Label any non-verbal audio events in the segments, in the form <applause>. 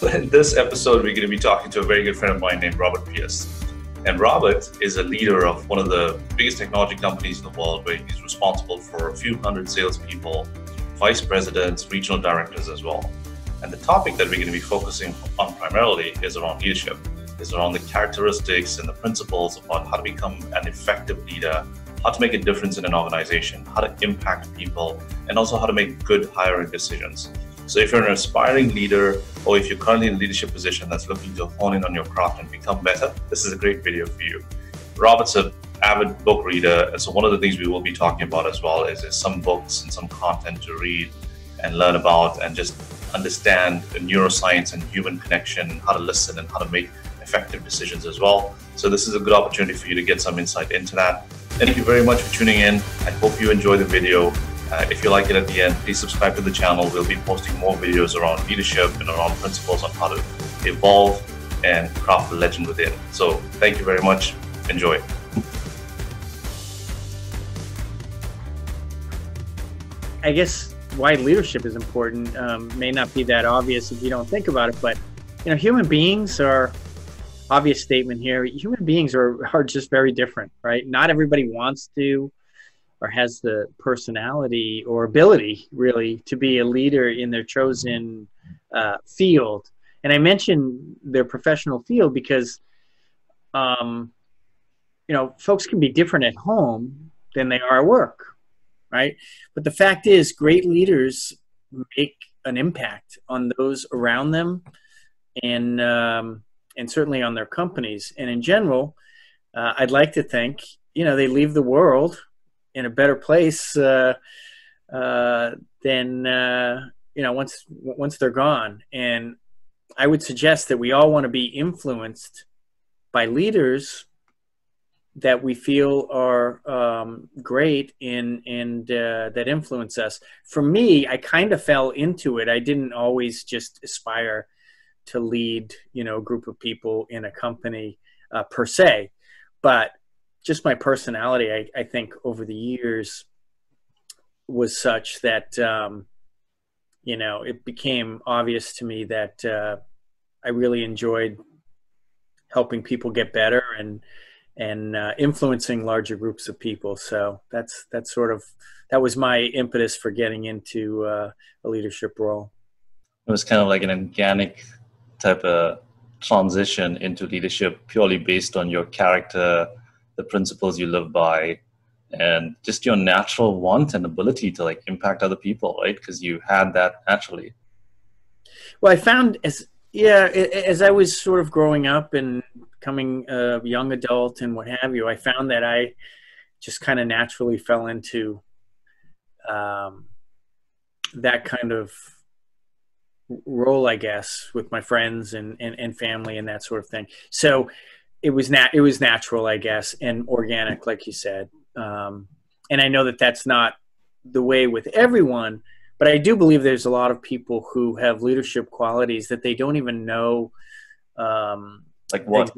In <laughs> this episode, we're going to be talking to a very good friend of mine named Robert Pierce. And Robert is a leader of one of the biggest technology companies in the world, where he's responsible for a few hundred salespeople, vice presidents, regional directors as well. And the topic that we're going to be focusing on primarily is around leadership, is around the characteristics and the principles about how to become an effective leader, how to make a difference in an organization, how to impact people, and also how to make good hiring decisions. So if you're an aspiring leader or if you're currently in a leadership position that's looking to hone in on your craft and become better, this is a great video for you. Robert's an avid book reader, and so one of the things we will be talking about as well is, is some books and some content to read and learn about and just understand neuroscience and human connection, how to listen and how to make effective decisions as well. So this is a good opportunity for you to get some insight into that. Thank you very much for tuning in. I hope you enjoy the video. Uh, if you like it at the end, please subscribe to the channel. We'll be posting more videos around leadership and around principles on how to evolve and craft the legend within. So thank you very much. Enjoy. I guess why leadership is important um, may not be that obvious if you don't think about it, but you know, human beings are obvious statement here. Human beings are are just very different, right? Not everybody wants to or has the personality or ability really to be a leader in their chosen uh, field. And I mention their professional field because, um, you know, folks can be different at home than they are at work, right? But the fact is, great leaders make an impact on those around them, and um, and certainly on their companies. And in general, uh, I'd like to think, you know, they leave the world in a better place uh, uh, than uh, you know once once they're gone. And I would suggest that we all want to be influenced by leaders that we feel are um, great in and uh, that influence us. For me, I kind of fell into it. I didn't always just aspire to lead, you know, a group of people in a company uh, per se, but just my personality, I, I think over the years was such that, um, you know, it became obvious to me that uh, I really enjoyed helping people get better and and uh, influencing larger groups of people. So that's that's sort of that was my impetus for getting into uh, a leadership role. It was kind of like an organic type of transition into leadership, purely based on your character the principles you live by and just your natural want and ability to like impact other people right? Because you had that naturally. Well i found as yeah as i was sort of growing up and becoming a young adult and what have you i found that i just kind of naturally fell into um, that kind of role i guess with my friends and, and, and family and that sort of thing. So it was nat it was natural, I guess, and organic, like you said. Um, and I know that that's not the way with everyone, but I do believe there's a lot of people who have leadership qualities that they don't even know. Um, like what?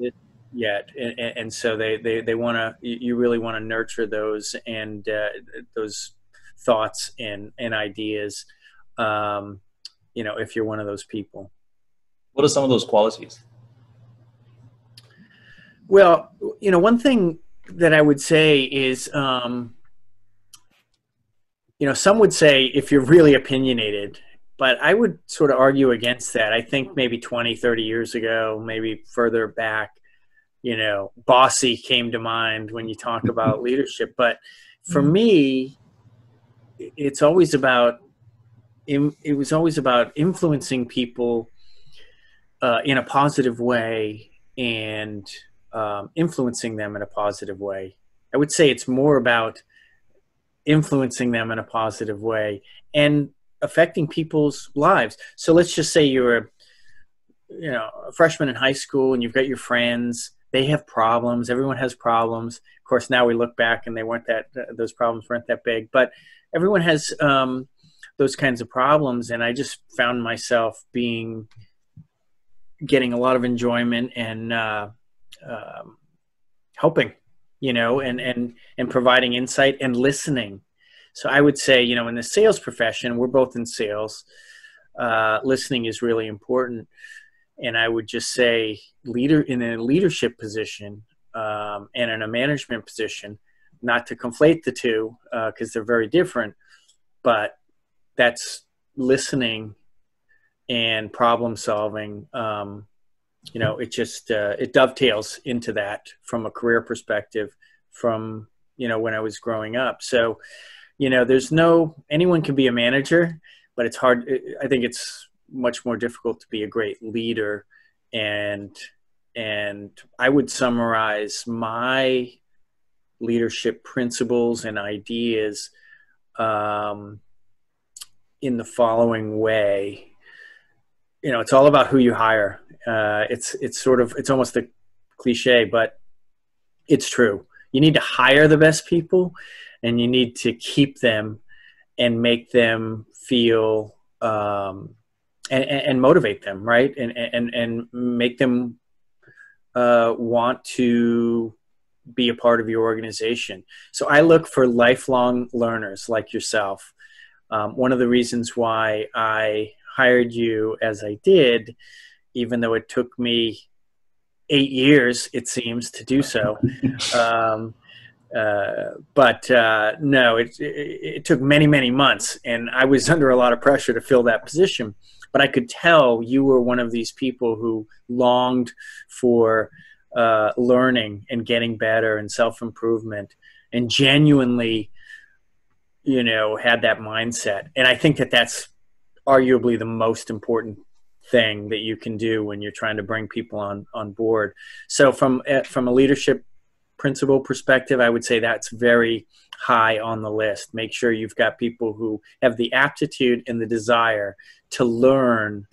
Yet, and, and, so they they they want to. You really want to nurture those and uh, those thoughts and and ideas. Um, you know, if you're one of those people. What are some of those qualities? Well, you know, one thing that I would say is, um, you know, some would say if you're really opinionated, but I would sort of argue against that. I think maybe 20, 30 years ago, maybe further back, you know, bossy came to mind when you talk about leadership. But for me, it's always about, it was always about influencing people uh, in a positive way and um, influencing them in a positive way. I would say it's more about influencing them in a positive way and affecting people's lives. So let's just say you're a, you know, a freshman in high school and you've got your friends. They have problems. Everyone has problems. Of course, now we look back and they weren't that; those problems weren't that big. But everyone has um, those kinds of problems, and I just found myself being getting a lot of enjoyment and uh, um, helping, you know, and and and providing insight and listening. So I would say, you know, in the sales profession, we're both in sales. Uh, listening is really important, and I would just say leader in a leadership position um, and in a management position, not to conflate the two because uh, they're very different, but that's listening and problem solving. Um, you know, it just uh, it dovetails into that from a career perspective from you know when I was growing up. So, you know, there's no anyone can be a manager, but it's hard. I think it's much more difficult to be a great leader and and I would summarize my leadership principles and ideas um, in the following way. You know, it's all about who you hire. Uh, it's it's sort of it's almost a cliche, but it's true. You need to hire the best people, and you need to keep them and make them feel um, and, and, motivate them, right? And and and make them uh, want to be a part of your organization. So I look for lifelong learners like yourself. Um, one of the reasons why I hired you as I did, even though it took me eight years, it seems, to do so. <laughs> Um, uh, but uh, no, it, it, it, took many, many months, and I was under a lot of pressure to fill that position but I could tell you were one of these people who longed for uh, learning and getting better and self improvement and genuinely, you know, had that mindset. And I think that that's arguably the most important thing that you can do when you're trying to bring people on on board. So from uh, from a leadership principle perspective, I would say that's very high on the list. Make sure you've got people who have the aptitude and the desire to learn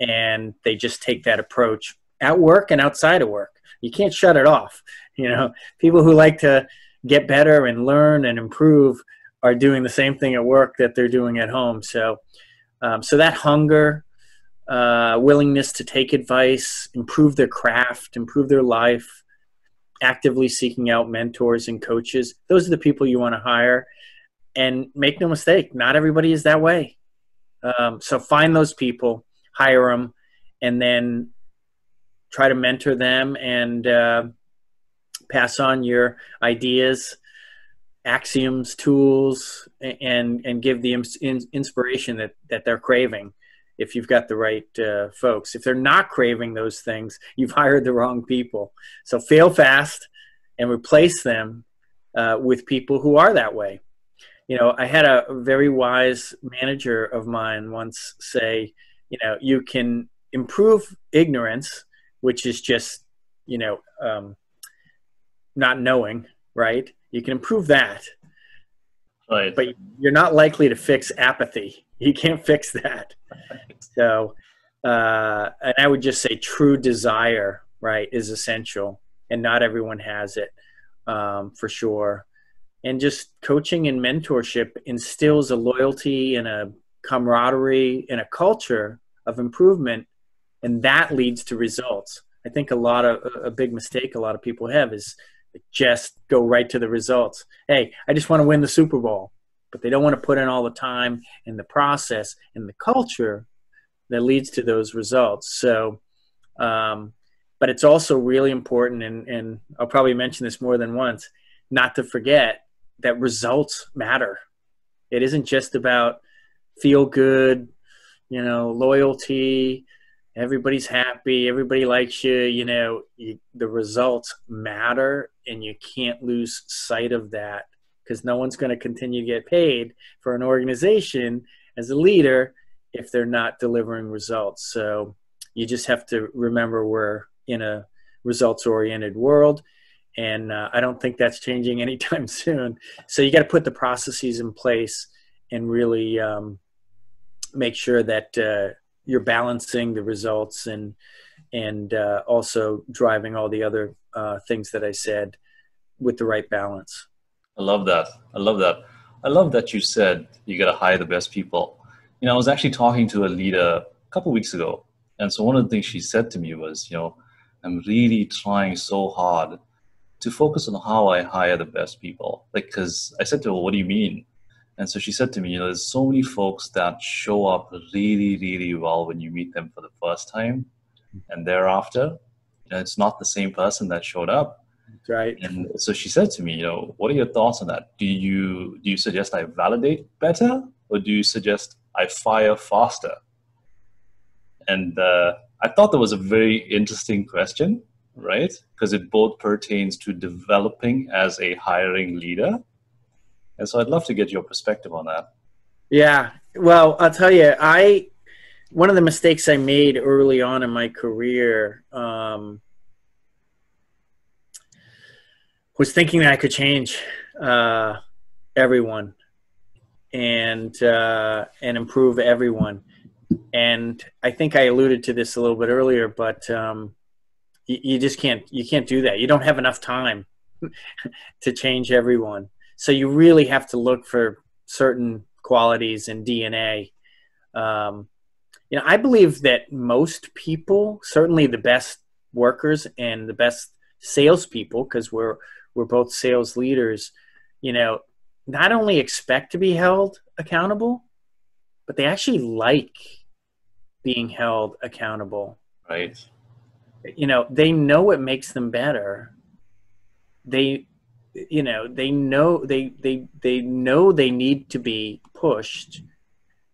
and they just take that approach at work and outside of work. You can't shut it off. <laughs> You know, people who like to get better and learn and improve are doing the same thing at work that they're doing at home. So, um, so that hunger, uh, willingness to take advice, improve their craft, improve their life, actively seeking out mentors and coaches. Those are the people you want to hire. And make no mistake, not everybody is that way. Um, so find those people, hire them, and then try to mentor them and uh, pass on your ideas, axioms, tools, and and give the inspiration that that they're craving. If you've got the right uh, folks, if they're not craving those things, <laughs> you've hired the wrong people. So fail fast and replace them uh, with people who are that way you know, I had a very wise manager of mine once say, you know, you can improve ignorance, which is just, you know, um, not knowing, right? You can improve that. But you're not likely to fix apathy. You can't <laughs> fix that. so, uh, and I would just say true desire, right, is essential. And not everyone has it um, for sure and just coaching and mentorship instills a loyalty and a camaraderie and a culture of improvement and that leads to results i think a lot of a big mistake a lot of people have is just go right to the results. Hey i just want to win the super bowl. But they don't want to put in all the time and the process and the culture that leads to those results. So um, but it's also really important and, and i'll probably mention this more than once not to forget that results matter. It isn't just about feel good, you know, loyalty, everybody's happy, everybody likes you, you know, you, the results matter and you can't lose sight of that because no one's going to continue to get paid for an organization as a leader if they're not delivering results. So you just have to remember we're in a results oriented world and uh, I don't think that's changing <laughs> anytime soon. So you got to put the processes in place and really um, make sure that uh, you're balancing the results and and uh, also driving all the other uh, things that I said with the right balance. I love that. I love that. I love that you said you got to hire the best people. You know, I was actually talking to a leader a couple weeks ago, and so one of the things she said to me was, you know, I'm really trying so hard to focus on how I hire the best people. Like, because I said to her, "What do you mean?" And so she said to me, "You know, there's so many folks that show up really, really well when you meet them for the first time, and thereafter, you know, it's not the same person that showed up. right. And so she said to me, you know, what are your thoughts on that? Do you do you suggest I validate better, or do you suggest I fire faster? And uh, I thought that was a very interesting question, right? Because it both pertains to developing as a hiring leader. And so I'd love to get your perspective on that. Yeah. Well, I'll tell you, I one of the mistakes I made early on in my career um, was thinking that I could change uh, everyone and uh, and improve everyone. And I think I alluded to this a little bit earlier, but um, you, you just can't you can't do that. You don't have enough time <laughs> to change everyone. So you really have to look for certain qualities and DNA. Um, you know, I believe that most people, certainly the best workers and the best salespeople, because we're we're both sales leaders, you know, not only expect to be held accountable, but they actually like being held accountable. Right. You know, they know what makes them better. They you know, they know they they they know they need to be pushed.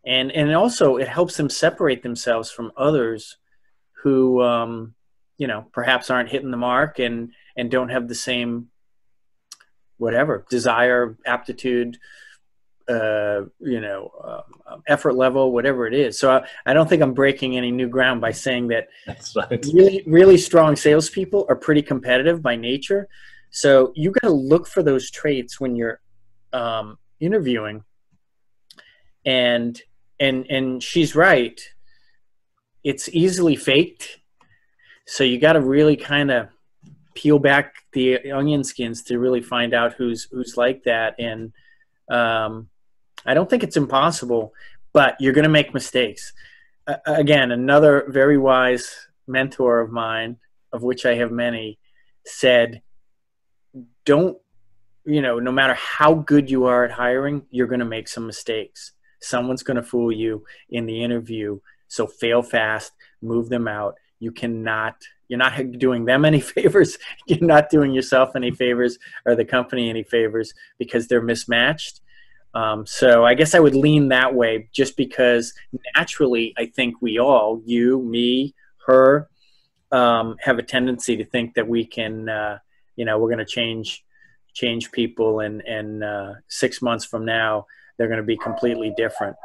And and also it helps them separate themselves from others who um you know, perhaps aren't hitting the mark and and don't have the same whatever desire, aptitude, uh, you know, um, effort level, whatever it is. So I, I, don't think I'm breaking any new ground by saying that <laughs> That's right. really, really strong salespeople are pretty competitive by nature. So you got to look for those traits when you're um, interviewing. And and and she's right. It's easily faked. So you got to really kind of peel back the onion skins to really find out who's who's like that and um, i don't think it's impossible but you're going to make mistakes uh, again another very wise mentor of mine of which i have many said don't you know no matter how good you are at hiring you're going to make some mistakes. Someone's going to fool you in the interview. So fail fast move them out. You cannot you're not <laughs> doing them any <laughs> favors. You're not doing yourself any favors or the company any favors because they're mismatched. Um, so i guess i would lean that way just because naturally i think we all you me her um, have a tendency to think that we can uh, you know we're going to change change people and and uh, six months from now they're going to be completely different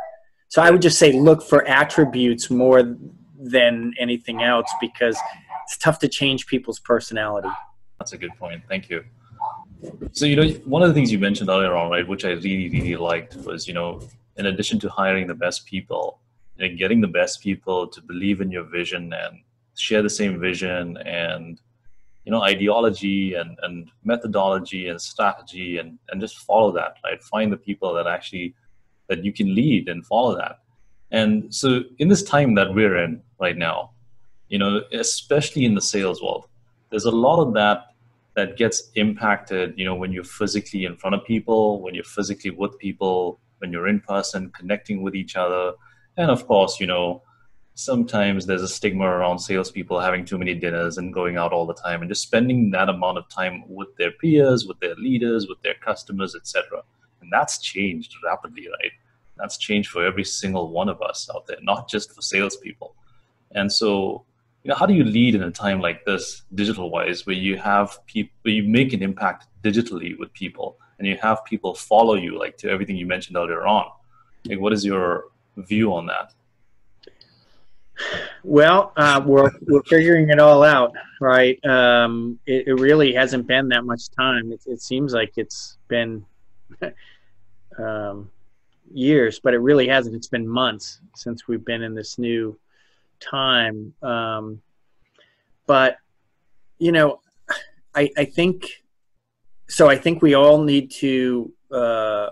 so i would just say look for attributes more than anything else because it's tough to change people's personality. That's a good point. Thank you. So, you know, one of the things you mentioned earlier on, right, which I really, really liked was, you know, in addition to hiring the best people, know, getting the best people to believe in your vision and share the same vision and, you know, ideology and, and methodology and strategy and, and just follow that, right? Find the people that actually, that you can lead and follow that. And so in this time that we're in right now, you know, especially in the sales world, there's a lot of that that gets impacted, you know, when you're physically in front of people, when you're physically with people, when you're in person, connecting with each other. And of course, you know, sometimes there's a stigma around salespeople having too many dinners and going out all the time and just spending that amount of time with their peers, with their leaders, with their customers, etc. And that's changed rapidly, right? That's changed for every single one of us out there, not just for salespeople. And so, you know, how do you lead in a time like this, digital wise, where you have people, where you make an impact digitally with people, and you have people follow you, like to everything you mentioned earlier on? Like, what is your view on that? Well, uh, we're we're figuring it all out, right? Um, it, it, really hasn't been that much time. It, it seems like it's been <laughs> um, years, but it really hasn't. It's been months since we've been in this new time. Um, but you know, I, I think so. I think we all need to. Uh,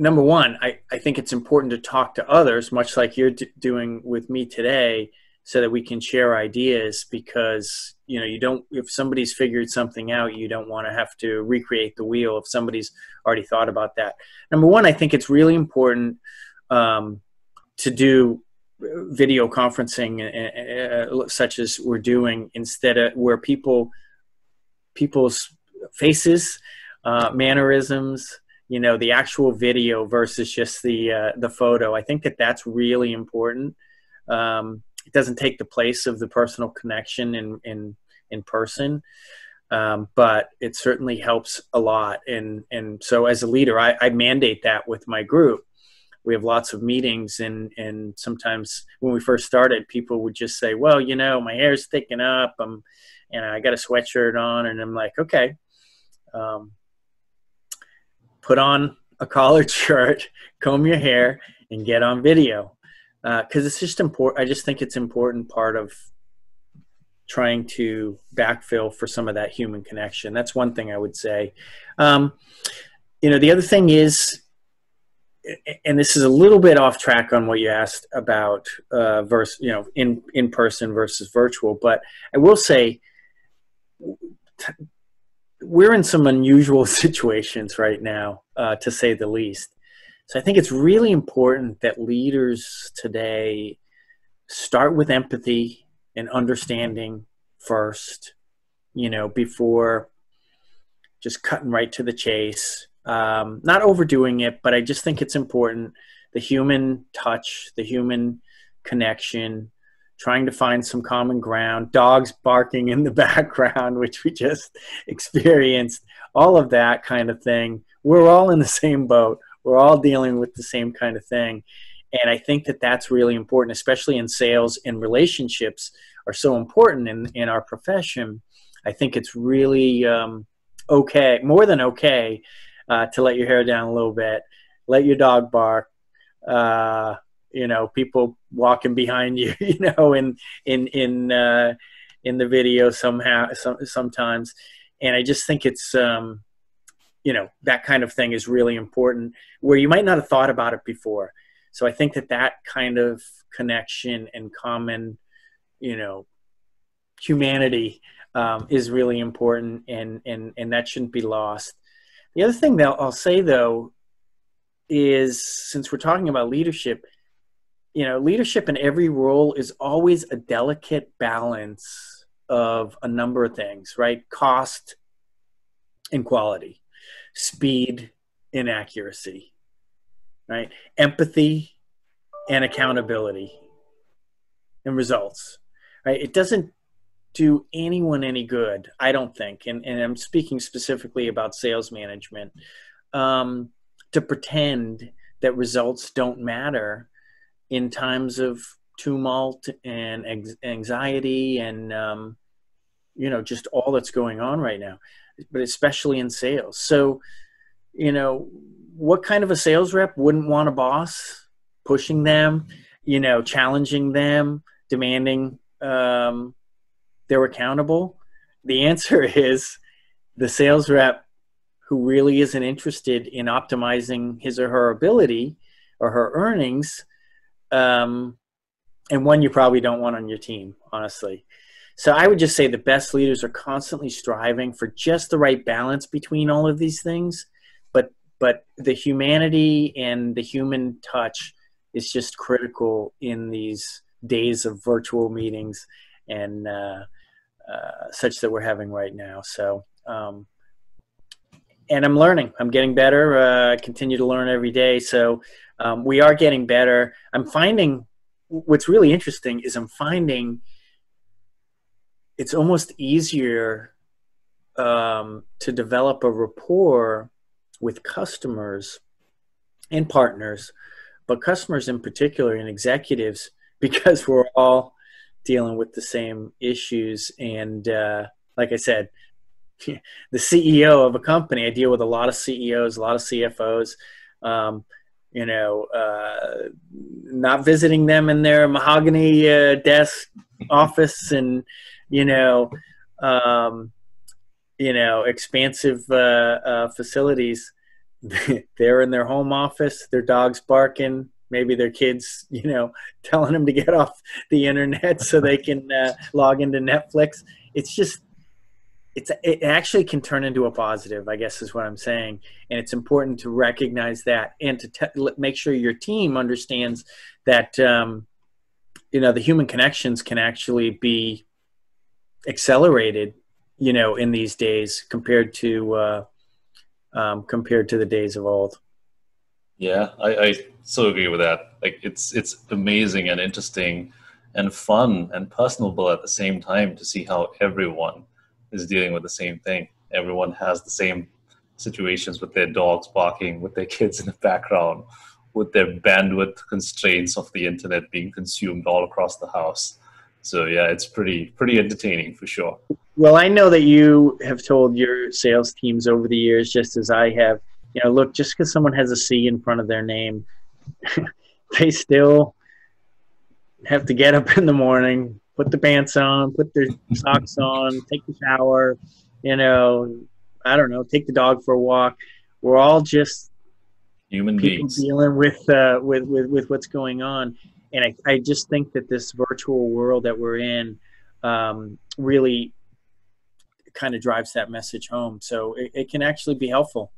number one, I, I think it's important to talk to others, much like you're d- doing with me today, so that we can share ideas because you know you don't if somebody's figured something out you don't want to have to recreate the wheel if somebody's already thought about that. Number one i think it's really important um, to do video conferencing uh, uh, such as we're doing instead of where people people's faces uh, mannerisms you know the actual video versus just the uh, the photo. I think that that's really important. Um, it doesn't take the place of the personal connection in in in person um, but it certainly helps a lot. And and so as a leader I, I mandate that with my group. We have lots of meetings and and sometimes when we first started people would just say well you know my hair's thicking up i'm and i got a sweatshirt on and i'm like okay. Um, put on a collared <laughs> shirt comb your hair and get on video. Because uh, it's just important i just think it's important part of trying to backfill for some of that human connection. That's one thing i would say. Um, you know the other thing is and this is a little bit off track on what you asked about uh, versus you know in in person versus virtual but i will say we're in some unusual <laughs> situations right now uh, to say the least. So i think it's really important that leaders today start with empathy and understanding first you know before just cutting right to the chase. Um, not overdoing it, but I just think it's important. The human touch, the human connection, trying to find some common ground, dogs barking in the <laughs> background, which we just experienced, all of that kind of thing. We're all in the same boat. We're all dealing with the same kind of thing. And I think that that's really important, especially in sales and relationships are so important in, in our profession. I think it's really um, okay, more than okay, uh, to let your hair down a little bit, let your dog bark. Uh, you know, people walking behind <laughs> you, you know, in in in uh, in the video somehow some, sometimes, and I just think it's um, you know that kind of thing is really important where you might not have thought about it before. So I think that that kind of connection and common, you know, humanity um, is really important, and and and that shouldn't be lost. The other thing that I'll say though is since we're talking about leadership, you know, leadership in every role is always a delicate balance of a number of things, right? Cost and quality, speed and accuracy, right? Empathy and accountability and results, right? It doesn't do anyone any good, I don't think, and, and I'm speaking specifically about sales management, um, to pretend that results don't matter in times of tumult and anxiety and, um, you know, just all that's going on right now, but especially in sales. So, you know, what kind of a sales rep wouldn't want a boss pushing them, you know, challenging them, demanding, um, they're accountable? The answer <laughs> is the sales rep who really isn't interested in optimizing his or her ability or her earnings, um, and one you probably don't want on your team, honestly. So I would just say the best leaders are constantly striving for just the right balance between all of these things, but but the humanity and the human touch is just critical in these days of virtual meetings and uh, uh, such that we're having right now. So, um, and I'm learning. I'm getting better. Uh, continue to learn every day. So, um, we are getting better. I'm finding what's really interesting is I'm finding it's almost easier um, to develop a rapport with customers and partners, but customers in particular and executives <laughs> because we're all dealing with the same issues. And uh, like I said, <laughs> the CEO of a company, I deal with a lot of CEOs, a lot of CFOs. Um, you know, uh, not visiting them in their mahogany uh, desk office and you know, um, you know, expansive uh, uh, facilities. <laughs> They're in their home office. Their dog's barking maybe their kids, you know, <laughs> telling them to get off the internet so they can uh, log into Netflix. It's just, it's it actually can turn into a positive, I guess is what I'm saying, and it's important to recognize that and to te- make sure your team understands that um, you know the human connections can actually be accelerated you know in these days compared to uh, um, compared to the days of old. Yeah I, I so agree with that. Like it's it's amazing and interesting and fun and personable at the same time to see how everyone is dealing with the same thing everyone has the same situations with their dogs barking with their <laughs> kids in the background with their bandwidth constraints of the internet being consumed all across the house. So yeah, it's pretty pretty entertaining for sure. Well, I know that you have told your sales teams over the years, just as I have. You know, look, just because someone has a C in front of their name, <laughs> they still have to get up in the morning, put the pants on, put their socks on, take the shower. You know, I don't know, take the dog for a walk. We're all just human beings dealing with, uh, with with with what's going on. And I, I just think that this virtual world that we're in um, really kind of drives that message home. So it, it can actually be helpful.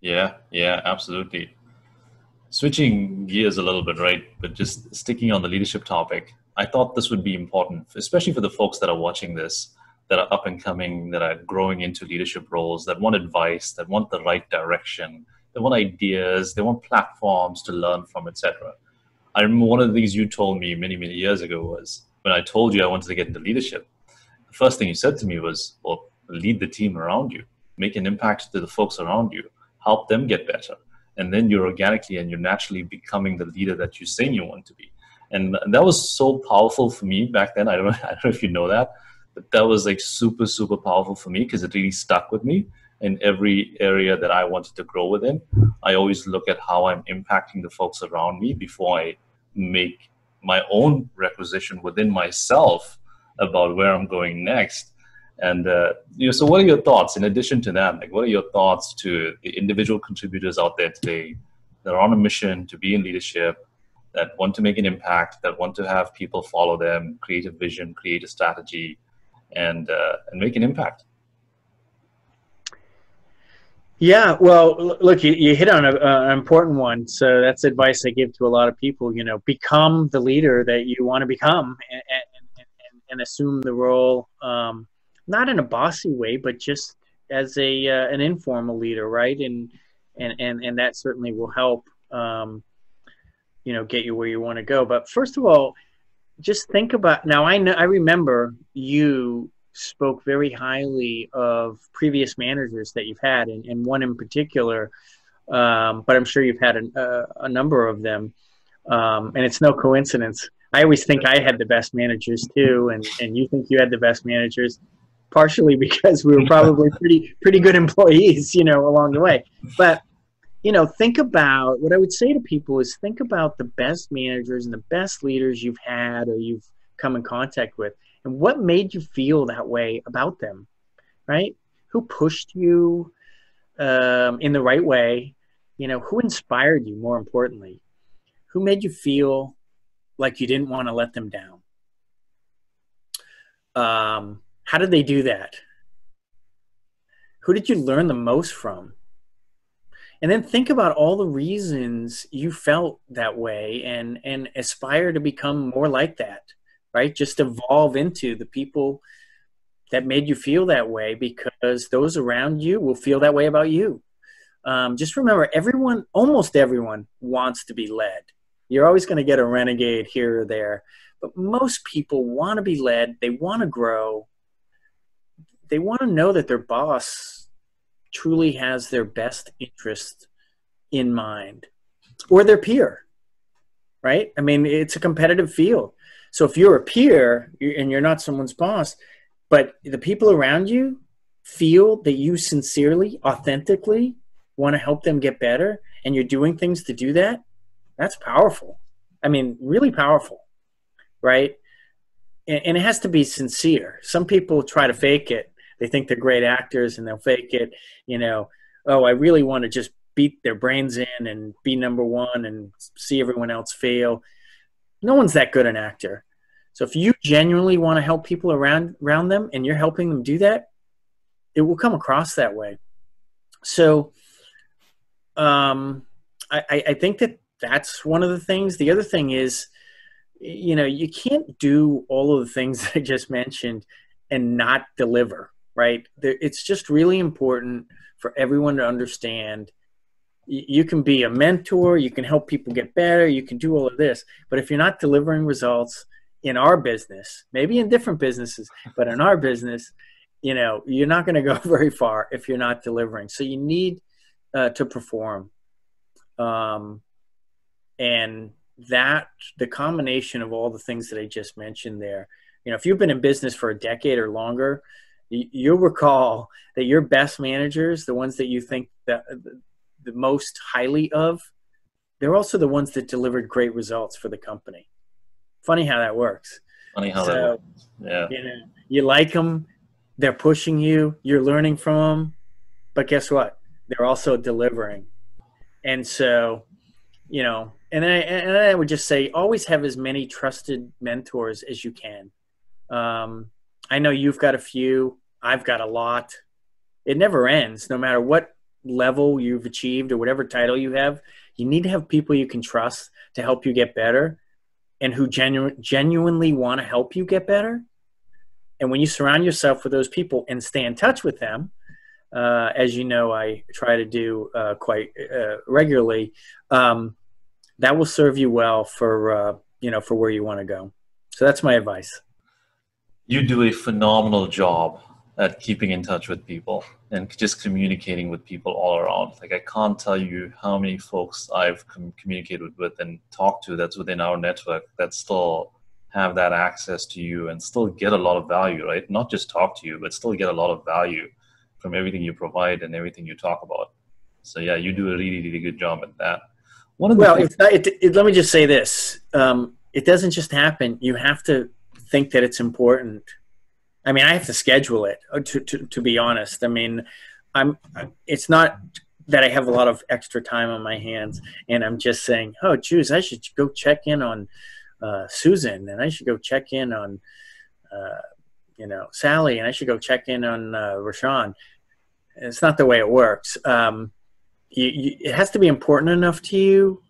Yeah, yeah, absolutely. Switching gears a little bit, right? But just sticking on the leadership topic, I thought this would be important, especially for the folks that are watching this, that are up and coming, that are growing into leadership roles, that want advice, that want the right direction, they want ideas, they want platforms to learn from, etc. I remember one of the things you told me many, many years ago was when I told you I wanted to get into leadership. The first thing you said to me was, "Well, lead the team around you, make an impact to the folks around you, help them get better, and then you're organically and you're naturally becoming the leader that you're saying you want to be." And that was so powerful for me back then. I don't, <laughs> I don't know if you know that, but that was like super, super powerful for me because it really stuck with me in every area that I wanted to grow within. I always look at how I'm impacting the folks around me before I make my own requisition within myself about where I'm going next. And uh, you know, so what are your thoughts in addition to that? Like, what are your thoughts to the individual contributors out there today that are on a mission to be in leadership, that want to make an impact, that want to have people follow them, create a vision, create a strategy, and uh, and make an impact? Yeah, well, look, you, you hit on a, an important one. So that's advice I give to a lot of people. You know, become the leader that you want to become, and, and, and, and assume the role, um, not in a bossy way, but just as a uh, an informal leader, right? And and and and that certainly will help, um, you know, get you where you want to go. But first of all, just think about now. I know I remember you spoke very highly of previous managers that you've had, and, and one in particular. Um, but I'm sure you've had a, a, a number of them, um, and it's no coincidence. I always think I had the best managers too, and, and you think you had the best managers, partially <laughs> because we were probably pretty pretty good employees, you know, along the way. But you know, think about what I would say to people is think about the best managers and the best leaders you've had or you've come in contact with and what made you feel that way about them right? Who pushed you um, in the right way? You know who inspired you more importantly? Who made you feel like you didn't want to let them down? Um, how did they do that? Who did you learn the most from and then think about all the reasons you felt that way and and aspire to become more like that right? Just evolve into the people that made you feel that way because those around you will feel that way about you. Um, just remember, everyone, almost everyone, wants to be led. You're always going to get a renegade here or there, but most people want to be led. They want to grow. They want to know that their boss truly has their best interest in mind or their peer, right? I mean, it's a competitive field. So if you're a peer and you're not someone's boss, but the people around you feel that you sincerely, authentically want to help them get better and you're doing things to do that, that's powerful. I mean, really powerful, right? And, it has to be sincere. Some people try to fake it. They think they're great actors and they'll fake it, you know, oh, I really want to just beat their brains in and be number one and see everyone else fail no one's that good an actor. So if you genuinely want to help people around around them and you're helping them do that, it will come across that way. So um, I, I think that that's one of the things. The other thing is you know, you can't do all of the things <laughs> I just mentioned and not deliver, right? It's just really important for everyone to understand. You can be a mentor, you can help people get better, you can do all of this, but if you're not delivering results in our business, maybe in different businesses, but in our business, you know, you're not going to go <laughs> very far if you're not delivering. So you need uh, to perform. Um, and that the combination of all the things that I just mentioned there, you know, if you've been in business for a decade or longer, you'll recall that your best managers, the ones that you think that the most highly of, they're also the ones that delivered great results for the company. Funny how that works. Funny how so, that works. Yeah. You know, you like them, they're pushing you, you're learning from them, but guess what? They're also delivering. And so, you know, and I, and I would just say always have as many trusted mentors as you can. Um, I know you've got a few, I've got a lot. It never ends, no matter what level you've achieved or whatever title you have. You need to have people you can trust to help you get better and who genu- genuinely want to help you get better. And when you surround yourself with those people and stay in touch with them, uh, as you know, I try to do uh, quite uh, regularly. Um, that will serve you well for uh, you know for where you want to go. So that's my advice. You do a phenomenal job at keeping in touch with people and just communicating with people all around. Like I can't tell you how many folks I've com- communicated with and talked to that's within our network that still have that access to you and still get a lot of value, right? Not just talk to you, but still get a lot of value from everything you provide and everything you talk about. So yeah, you do a really, really good job at that. One of the well, things- not, it, it, let me just say this: um, it doesn't just happen. You have to think that it's important. I mean, I have to schedule it. Uh, to to, to be honest, I mean, I'm. It's not that I have a lot of extra time on my hands, and I'm just saying, oh, geez, I should go check in on uh, Susan, and I should go check in on, uh, you know, Sally, and I should go check in on uh, Rashawn. It's not the way it works. Um, you, you, it has to be important enough to you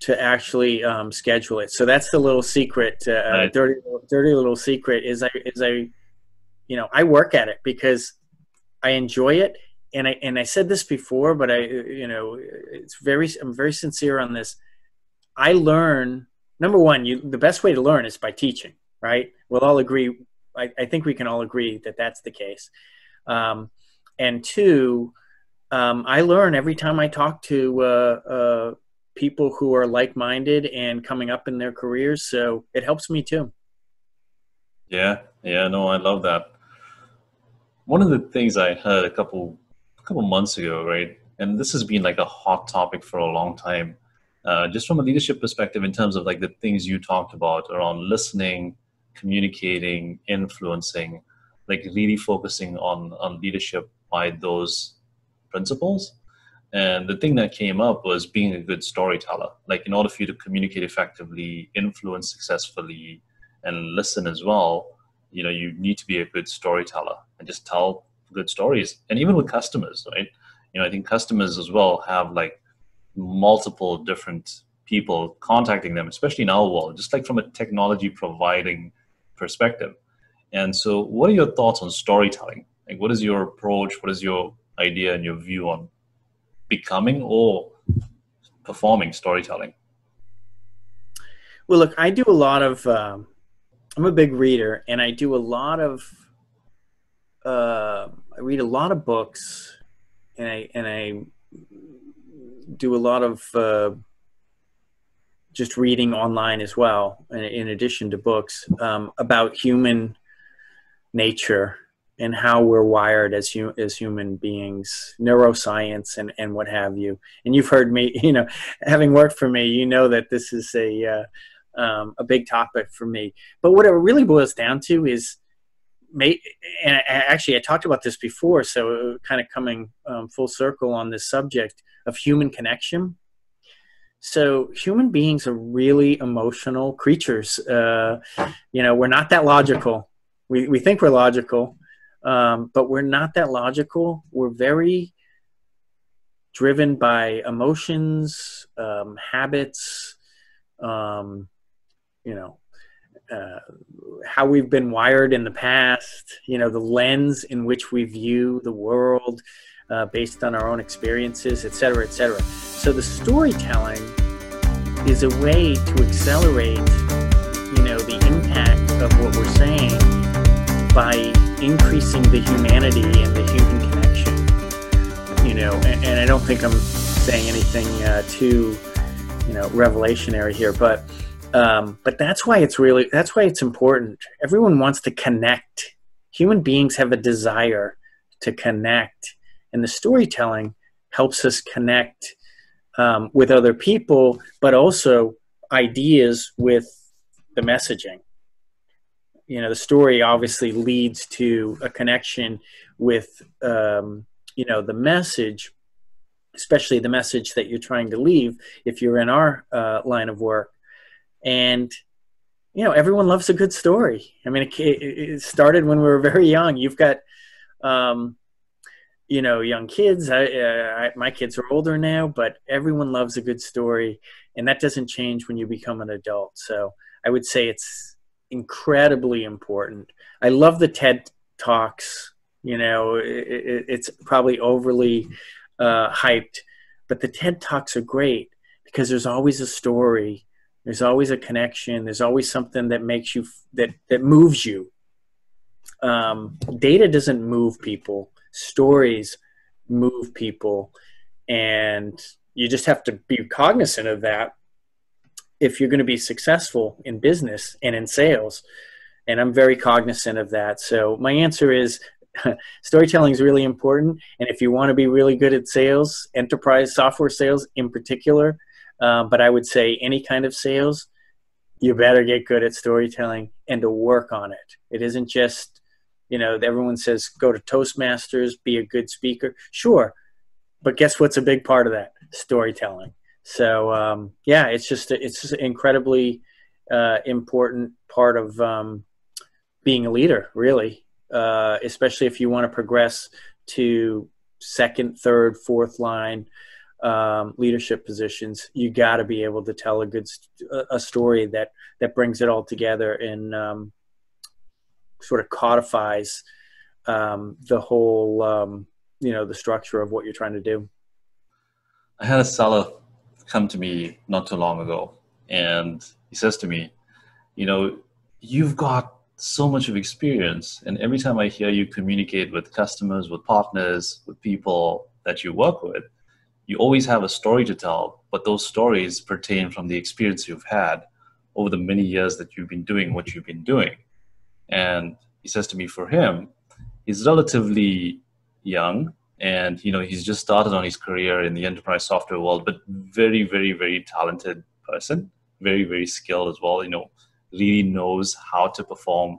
to actually um, schedule it. So that's the little secret, uh, right. dirty, dirty little secret is I, is I, you know, I work at it because I enjoy it. And I, and I said this before, but I, you know, it's very, I'm very sincere on this. I learn, number one, you, the best way to learn is by teaching, right? We'll all agree. I, I think we can all agree that that's the case. Um, and two, um, I learn every time I talk to uh, uh, people who are like-minded and coming up in their careers. So it helps me too. Yeah, yeah, no, I love that. One of the things I heard a couple a couple months ago, right, and this has been like a hot topic for a long time, uh, just from a leadership perspective, in terms of like the things you talked about around listening, communicating, influencing, like really focusing on on leadership by those principles. And the thing that came up was being a good storyteller. Like, in order for you to communicate effectively, influence successfully, and listen as well, you know, you need to be a good storyteller and just tell good stories. And even with customers, right? You know, I think customers as well have like multiple different people contacting them, especially in our world, just like from a technology providing perspective. And so, what are your thoughts on storytelling? Like, what is your approach? What is your idea and your view on becoming or performing storytelling? Well, look, I do a lot of. Um, I'm a big reader, and I do a lot of. Uh, I read a lot of books, and I and I do a lot of uh, just reading online as well, in, in addition to books um, about human nature and how we're wired as hu- as human beings, neuroscience and and what have you. And you've heard me, <laughs> you know, having worked for me, you know that this is a uh, um, a big topic for me. But what it really boils down to is, may, and I, actually I talked about this before, so kind of coming um, full circle on this subject of human connection. So human beings are really emotional creatures. Uh, you know, we're not that logical. We, we think we're logical, um, but we're not that logical. We're very driven by emotions, um, habits, um, you know, uh, how we've been wired in the past, you know, the lens in which we view the world uh, based on our own experiences, et cetera, et cetera. So the storytelling is a way to accelerate, you know, the impact of what we're saying by increasing the humanity and the human connection. You know, and, and I don't think I'm saying anything uh, too, you know, revelationary here, but um, but that's why it's really that's why it's important. Everyone wants to connect. Human beings have a desire to connect, and the storytelling helps us connect um, with other people, but also ideas with the messaging. You know, the story obviously leads to a connection with um, you know the message, especially the message that you're trying to leave. If you're in our uh, line of work. And you know everyone loves a good story. I mean it, it started when we were very young. You've got um, you know young kids. I, uh, I, my kids are older now but everyone loves a good story and that doesn't change when you become an adult. So i would say it's incredibly important i love the ted talks you know it, it's probably overly uh, hyped but the ted talks are great because there's always a story there's always a connection. There's always something that makes you that that moves you. Um, data doesn't move people. Stories move people, and you just have to be cognizant of that if you're going to be successful in business and in sales. And I'm very cognizant of that. So my answer is <laughs> storytelling is really important. And if you want to be really good at sales, enterprise software sales in particular, um, but I would say any kind of sales, you better get good at storytelling and to work on it. It isn't just, you know, everyone says go to Toastmasters, be a good speaker. Sure. But guess what's a big part of that? Storytelling. So, um, yeah, it's just, it's just incredibly uh, important part of um, being a leader, really, uh, especially if you want to progress to second, third, fourth line um, leadership positions, you got to be able to tell a good a story that that brings it all together and um, sort of codifies um, the whole um, you know the structure of what you're trying to do. I had a seller come to me not too long ago, and he says to me, "You know, you've got." so much of experience and every time i hear you communicate with customers with partners with people that you work with you always have a story to tell, but those stories pertain from the experience you've had over the many years that you've been doing what you've been doing. And he says to me, for him, he's relatively young and you know he's just started on his career in the enterprise software world but very very very talented person very very skilled as well you know really knows how to perform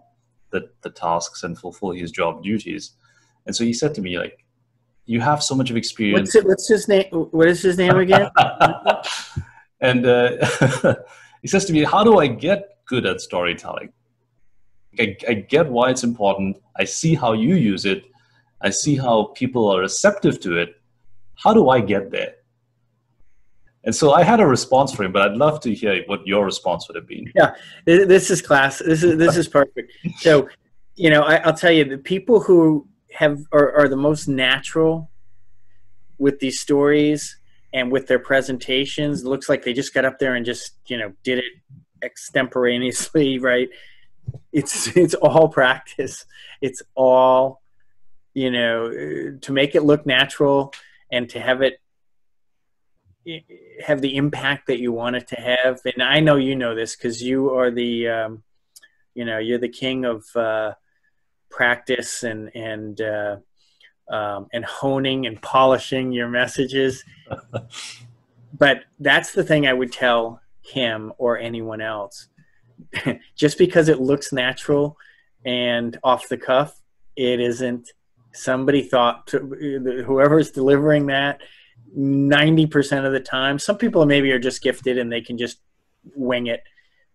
the, the tasks and fulfill his job duties and so he said to me like you have so much of experience. What's, it, what's his name? What is his name again? <laughs> <laughs> and uh, <laughs> he says to me, "How do I get good at storytelling? I, I get why it's important. I see how you use it. I see how people are receptive to it. How do I get there?" And so I had a response for him, but I'd love to hear what your response would have been. Yeah, this is class. This is this is perfect. So, you know, I, will tell you the people who have are, are the most natural with these stories and with their presentations. It looks like they just got up there and just you know did it extemporaneously, <laughs> right? It's it's all practice. It's all you know to make it look natural and to have it have the impact that you want it to have. And I know you know this because you are the um, you know you're the king of uh, practice and and uh, um, and honing and polishing your messages. <laughs> but that's the thing I would tell him or anyone else. <laughs> Just because it looks natural and off the cuff, it isn't. Somebody thought to, whoever's delivering that 90% of the time. Some people maybe are just gifted and they can just wing it.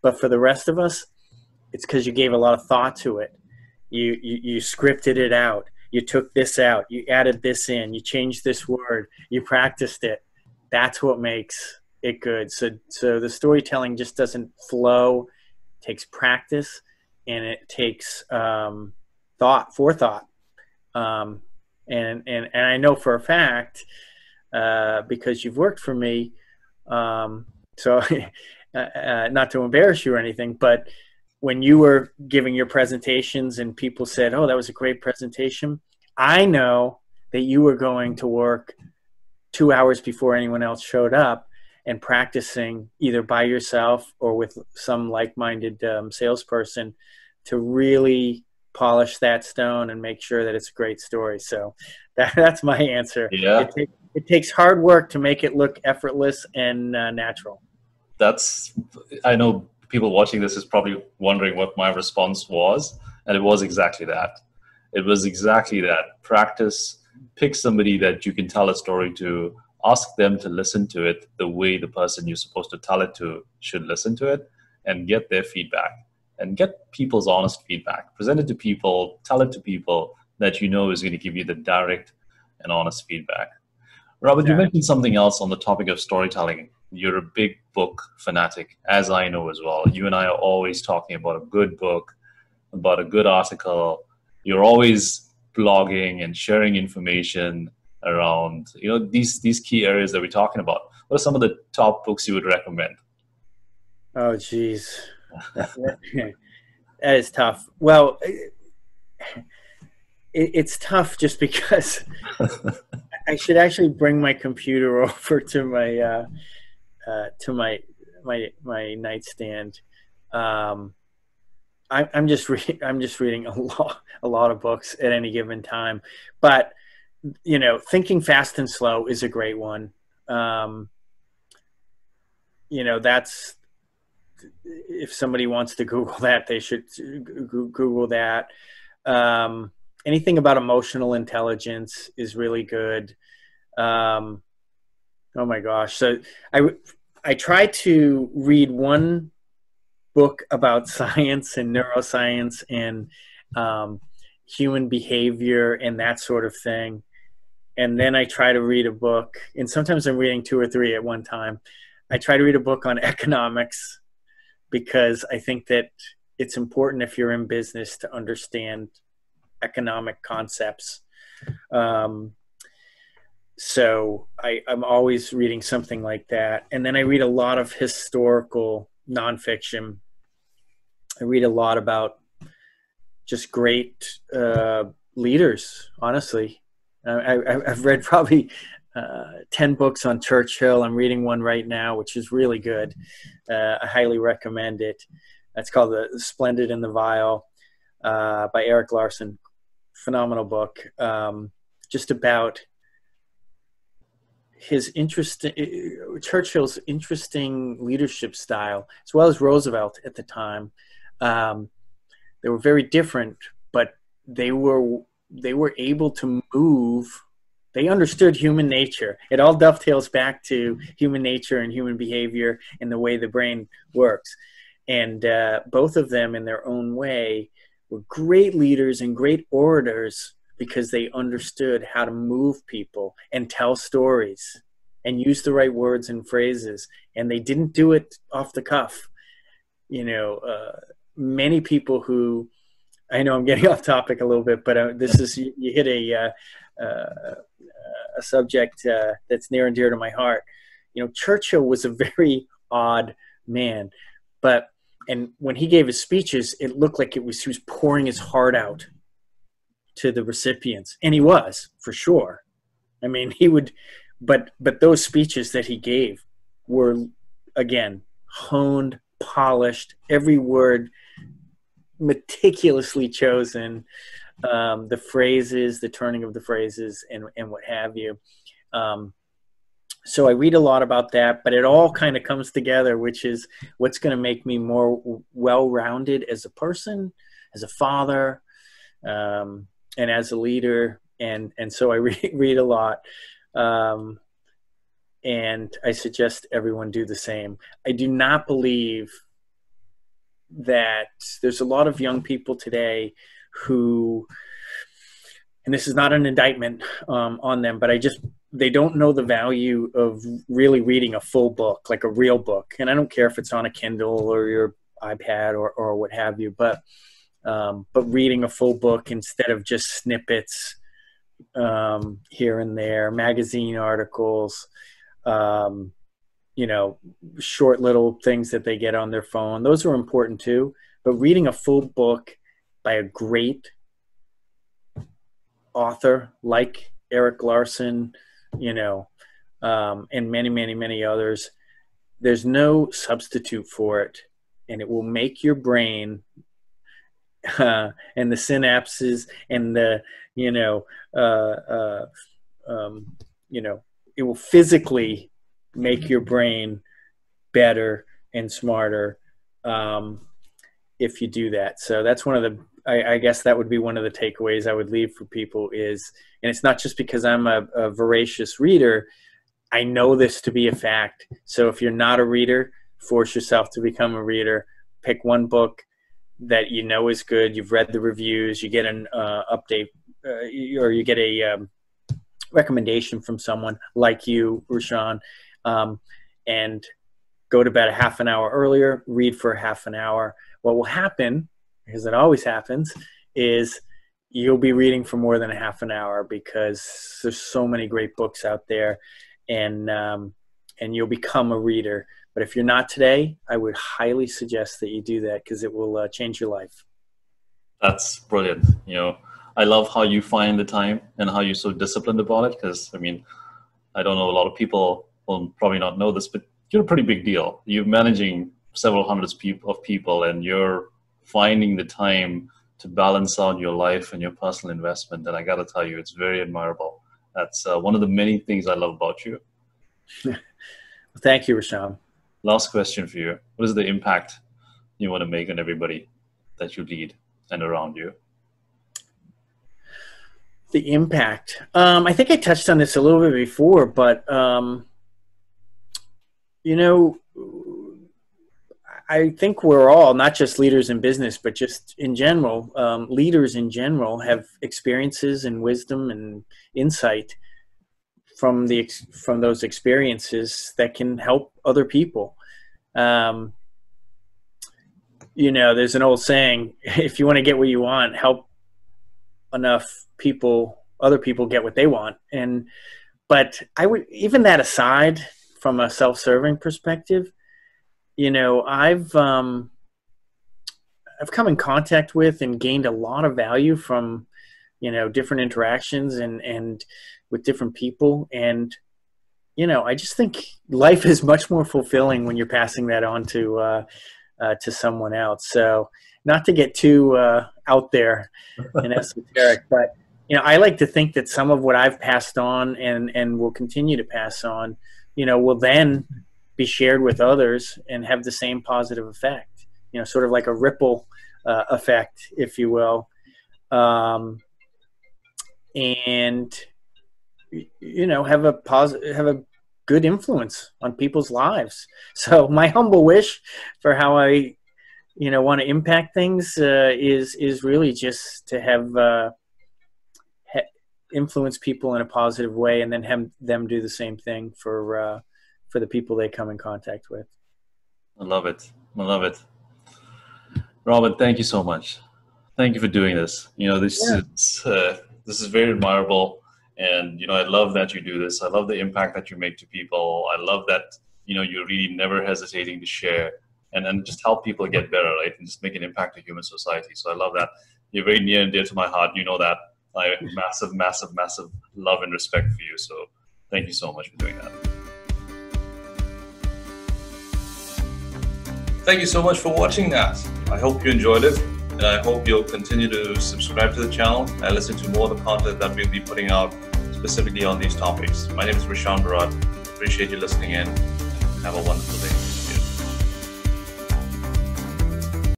But for the rest of us, it's because you gave a lot of thought to it. You, you you scripted it out. You took this out. You added this in. You changed this word. You practiced it. That's what makes it good. So so the storytelling just doesn't flow. Takes practice and it takes um, thought, forethought. Um, and, and, and I know for a fact, uh, because you've worked for me, um, so <laughs> uh, uh, not to embarrass you or anything, but when you were giving your presentations and people said, "Oh, that was a great presentation," I know that you were going to work two hours before anyone else showed up and practicing either by yourself or with some like-minded um, salesperson to really polish that stone and make sure that it's a great story. So <laughs> that, that's my answer. Yeah. It, take, it, takes hard work to make it look effortless and uh, natural. That's, I know people watching this is probably wondering what my response was. And it was exactly that. It was exactly that. Practice, pick somebody that you can tell a story to, ask them to listen to it the way the person you're supposed to tell it to should listen to it, and get their feedback and get people's honest feedback. Present it to people, tell it to people that you know is going to give you the direct and honest feedback. Robert, yeah. you mentioned something else on the topic of storytelling. You're a big book fanatic, as I know as well. You and I are always talking about a good book, about a good article. You're always blogging and sharing information around you know these these key areas that we're talking about. What are some of the top books you would recommend? Oh, geez <laughs> that is tough. Well, it, it's tough just because <laughs> I should actually bring my computer <laughs> over to my uh, uh, to my my my nightstand. Um, I, I'm just re- I'm just reading a lot a lot of books at any given time, but you know, thinking fast and slow is a great one. Um, you know, that's if somebody wants to Google <laughs> that, they should Google that. Um, anything about emotional intelligence is really good. Um, oh my gosh! So I I try to read one book about <laughs> science and neuroscience and um, human behavior and that sort of thing, and then I try to read a book. And sometimes I'm reading two or three at one time. I try to read a book on <laughs> economics because I think that it's important if you're in business to understand economic concepts. Um, so I, I'm always reading something like that. And then I read a lot of historical nonfiction. I read a lot about just great uh, leaders, honestly. I, have read probably uh, 10 books on Churchill. I'm reading one right now, which is really good. Uh, I highly recommend it. It's called The Splendid and the Vile uh, by Erik Larson. Phenomenal book. Um, just about his interesting Churchill's interesting leadership style, as well as Roosevelt at the time. Um, they were very different, but they were they were able to move they understood human nature. It all dovetails back to human nature and human behavior and the way the brain works. And uh, both of them, in their own way, were great leaders and great orators because they understood how to move people and tell stories and use the right words and phrases. And they didn't do it off the cuff. You know, uh, many people who I know I'm getting <laughs> off topic a little bit, but uh, this is you, you hit a uh, uh, a subject uh, that's near and dear to my heart. You know, Churchill was a <laughs> very odd man, but and when he gave his speeches, it looked like it was he was pouring his heart out to the recipients, and he was for sure. I mean, he would, but but those speeches that he gave were again honed, polished, every word meticulously chosen um, the phrases, the turning of the phrases, and and what have you. Um, so I read a lot about that, but it all kind of comes together, which is what's going to make me more well-rounded as a person, as a father, um, and as a leader. And and so I <laughs> read read a lot, um, and I suggest everyone do the same. I do not believe that there's a lot of young people today who and this is not an indictment um, on them, but I just they don't know the value of really reading a full book, like a real book. And I don't care if it's on a Kindle or your iPad or, or what have you. But um, but reading a full book instead of just snippets um, here and there, magazine articles, um, you know, short little things that they get on their phone. Those are important too. But reading a full book by a great author like Erik Larson, you know, um, and many, many, many others, there's no substitute for it. And it will make your brain uh, and the synapses and the, you know, uh, uh, um, you know, it will physically make your brain better and smarter um, if you do that. So that's one of the I, I, guess that would be one of the takeaways I would leave for people is, and it's not just because I'm a, a voracious reader. I know this to be a fact. So if you're not a reader, force yourself to become a reader. Pick one book that you know is good. You've read the reviews. You get an uh, update, uh, or you get a um, recommendation from someone like you, Rushian, um, and go to bed a half an hour earlier. Read for half an hour. What will happen because it always happens, is you'll be reading for more than a half an hour because there's so many great books out there, and um, and you'll become a reader. But if you're not today, I would highly suggest that you do that because it will uh, change your life. That's brilliant. You know, I love how you find the time and how you're so disciplined about it. Because I mean, I don't know a lot of people will probably not know this, but you're a pretty big deal. You're managing several hundreds of people, and you're finding the time to balance out your life and your personal investment. And I got to tell you, it's very admirable. That's uh, one of the many things I love about you. <laughs> Thank you, Rushian. Last question for you. What is the impact you want to make on everybody that you lead and around you? The impact. Um, I think I touched on this a little bit before, but um, you know, I think we're all not just leaders in business, but just in general, um, leaders in general have experiences and wisdom and insight from the from those experiences that can help other people. Um, you know, there's an old saying: <laughs> if you want to get what you want, help enough people, other people get what they want. And but I would even that aside, from a self-serving perspective you know, I've um, I've come in contact with and gained a lot of value from you know different interactions and and with different people and you know I just think life is much more fulfilling when you're passing that on to uh, uh, to someone else. So not to get too uh, out there and <laughs> esoteric, but you know I like to think that some of what I've passed on and and will continue to pass on, you know, will then be shared with others and have the same positive effect. You know, sort of like a ripple uh, effect, if you will. Um, and you know, have a positive, have a good influence on people's lives. <laughs> So my humble wish for how I, you know, want to impact things uh, is is really just to have uh, ha- influence people in a positive way, and then have them do the same thing for uh, for the people they come in contact with. I love it. I love it. Robert, thank you so much. Thank you for doing this. You know, this yeah. is uh, this is very admirable, and you know, I love that you do this. I love the impact that you make to people. I love that you know you're really never hesitating to share and and just help people get better, right? And just make an impact to human society. So I love that. You're very near and dear to my heart. You know that. I have massive, massive, massive love and respect for you. So thank you so much for doing that. Thank you so much for watching that. I hope you enjoyed it and I hope you'll continue to subscribe to the channel and listen to more of the content that we'll be putting out specifically on these topics. My name is Rushian Bharat. Appreciate you listening in. Have a wonderful day.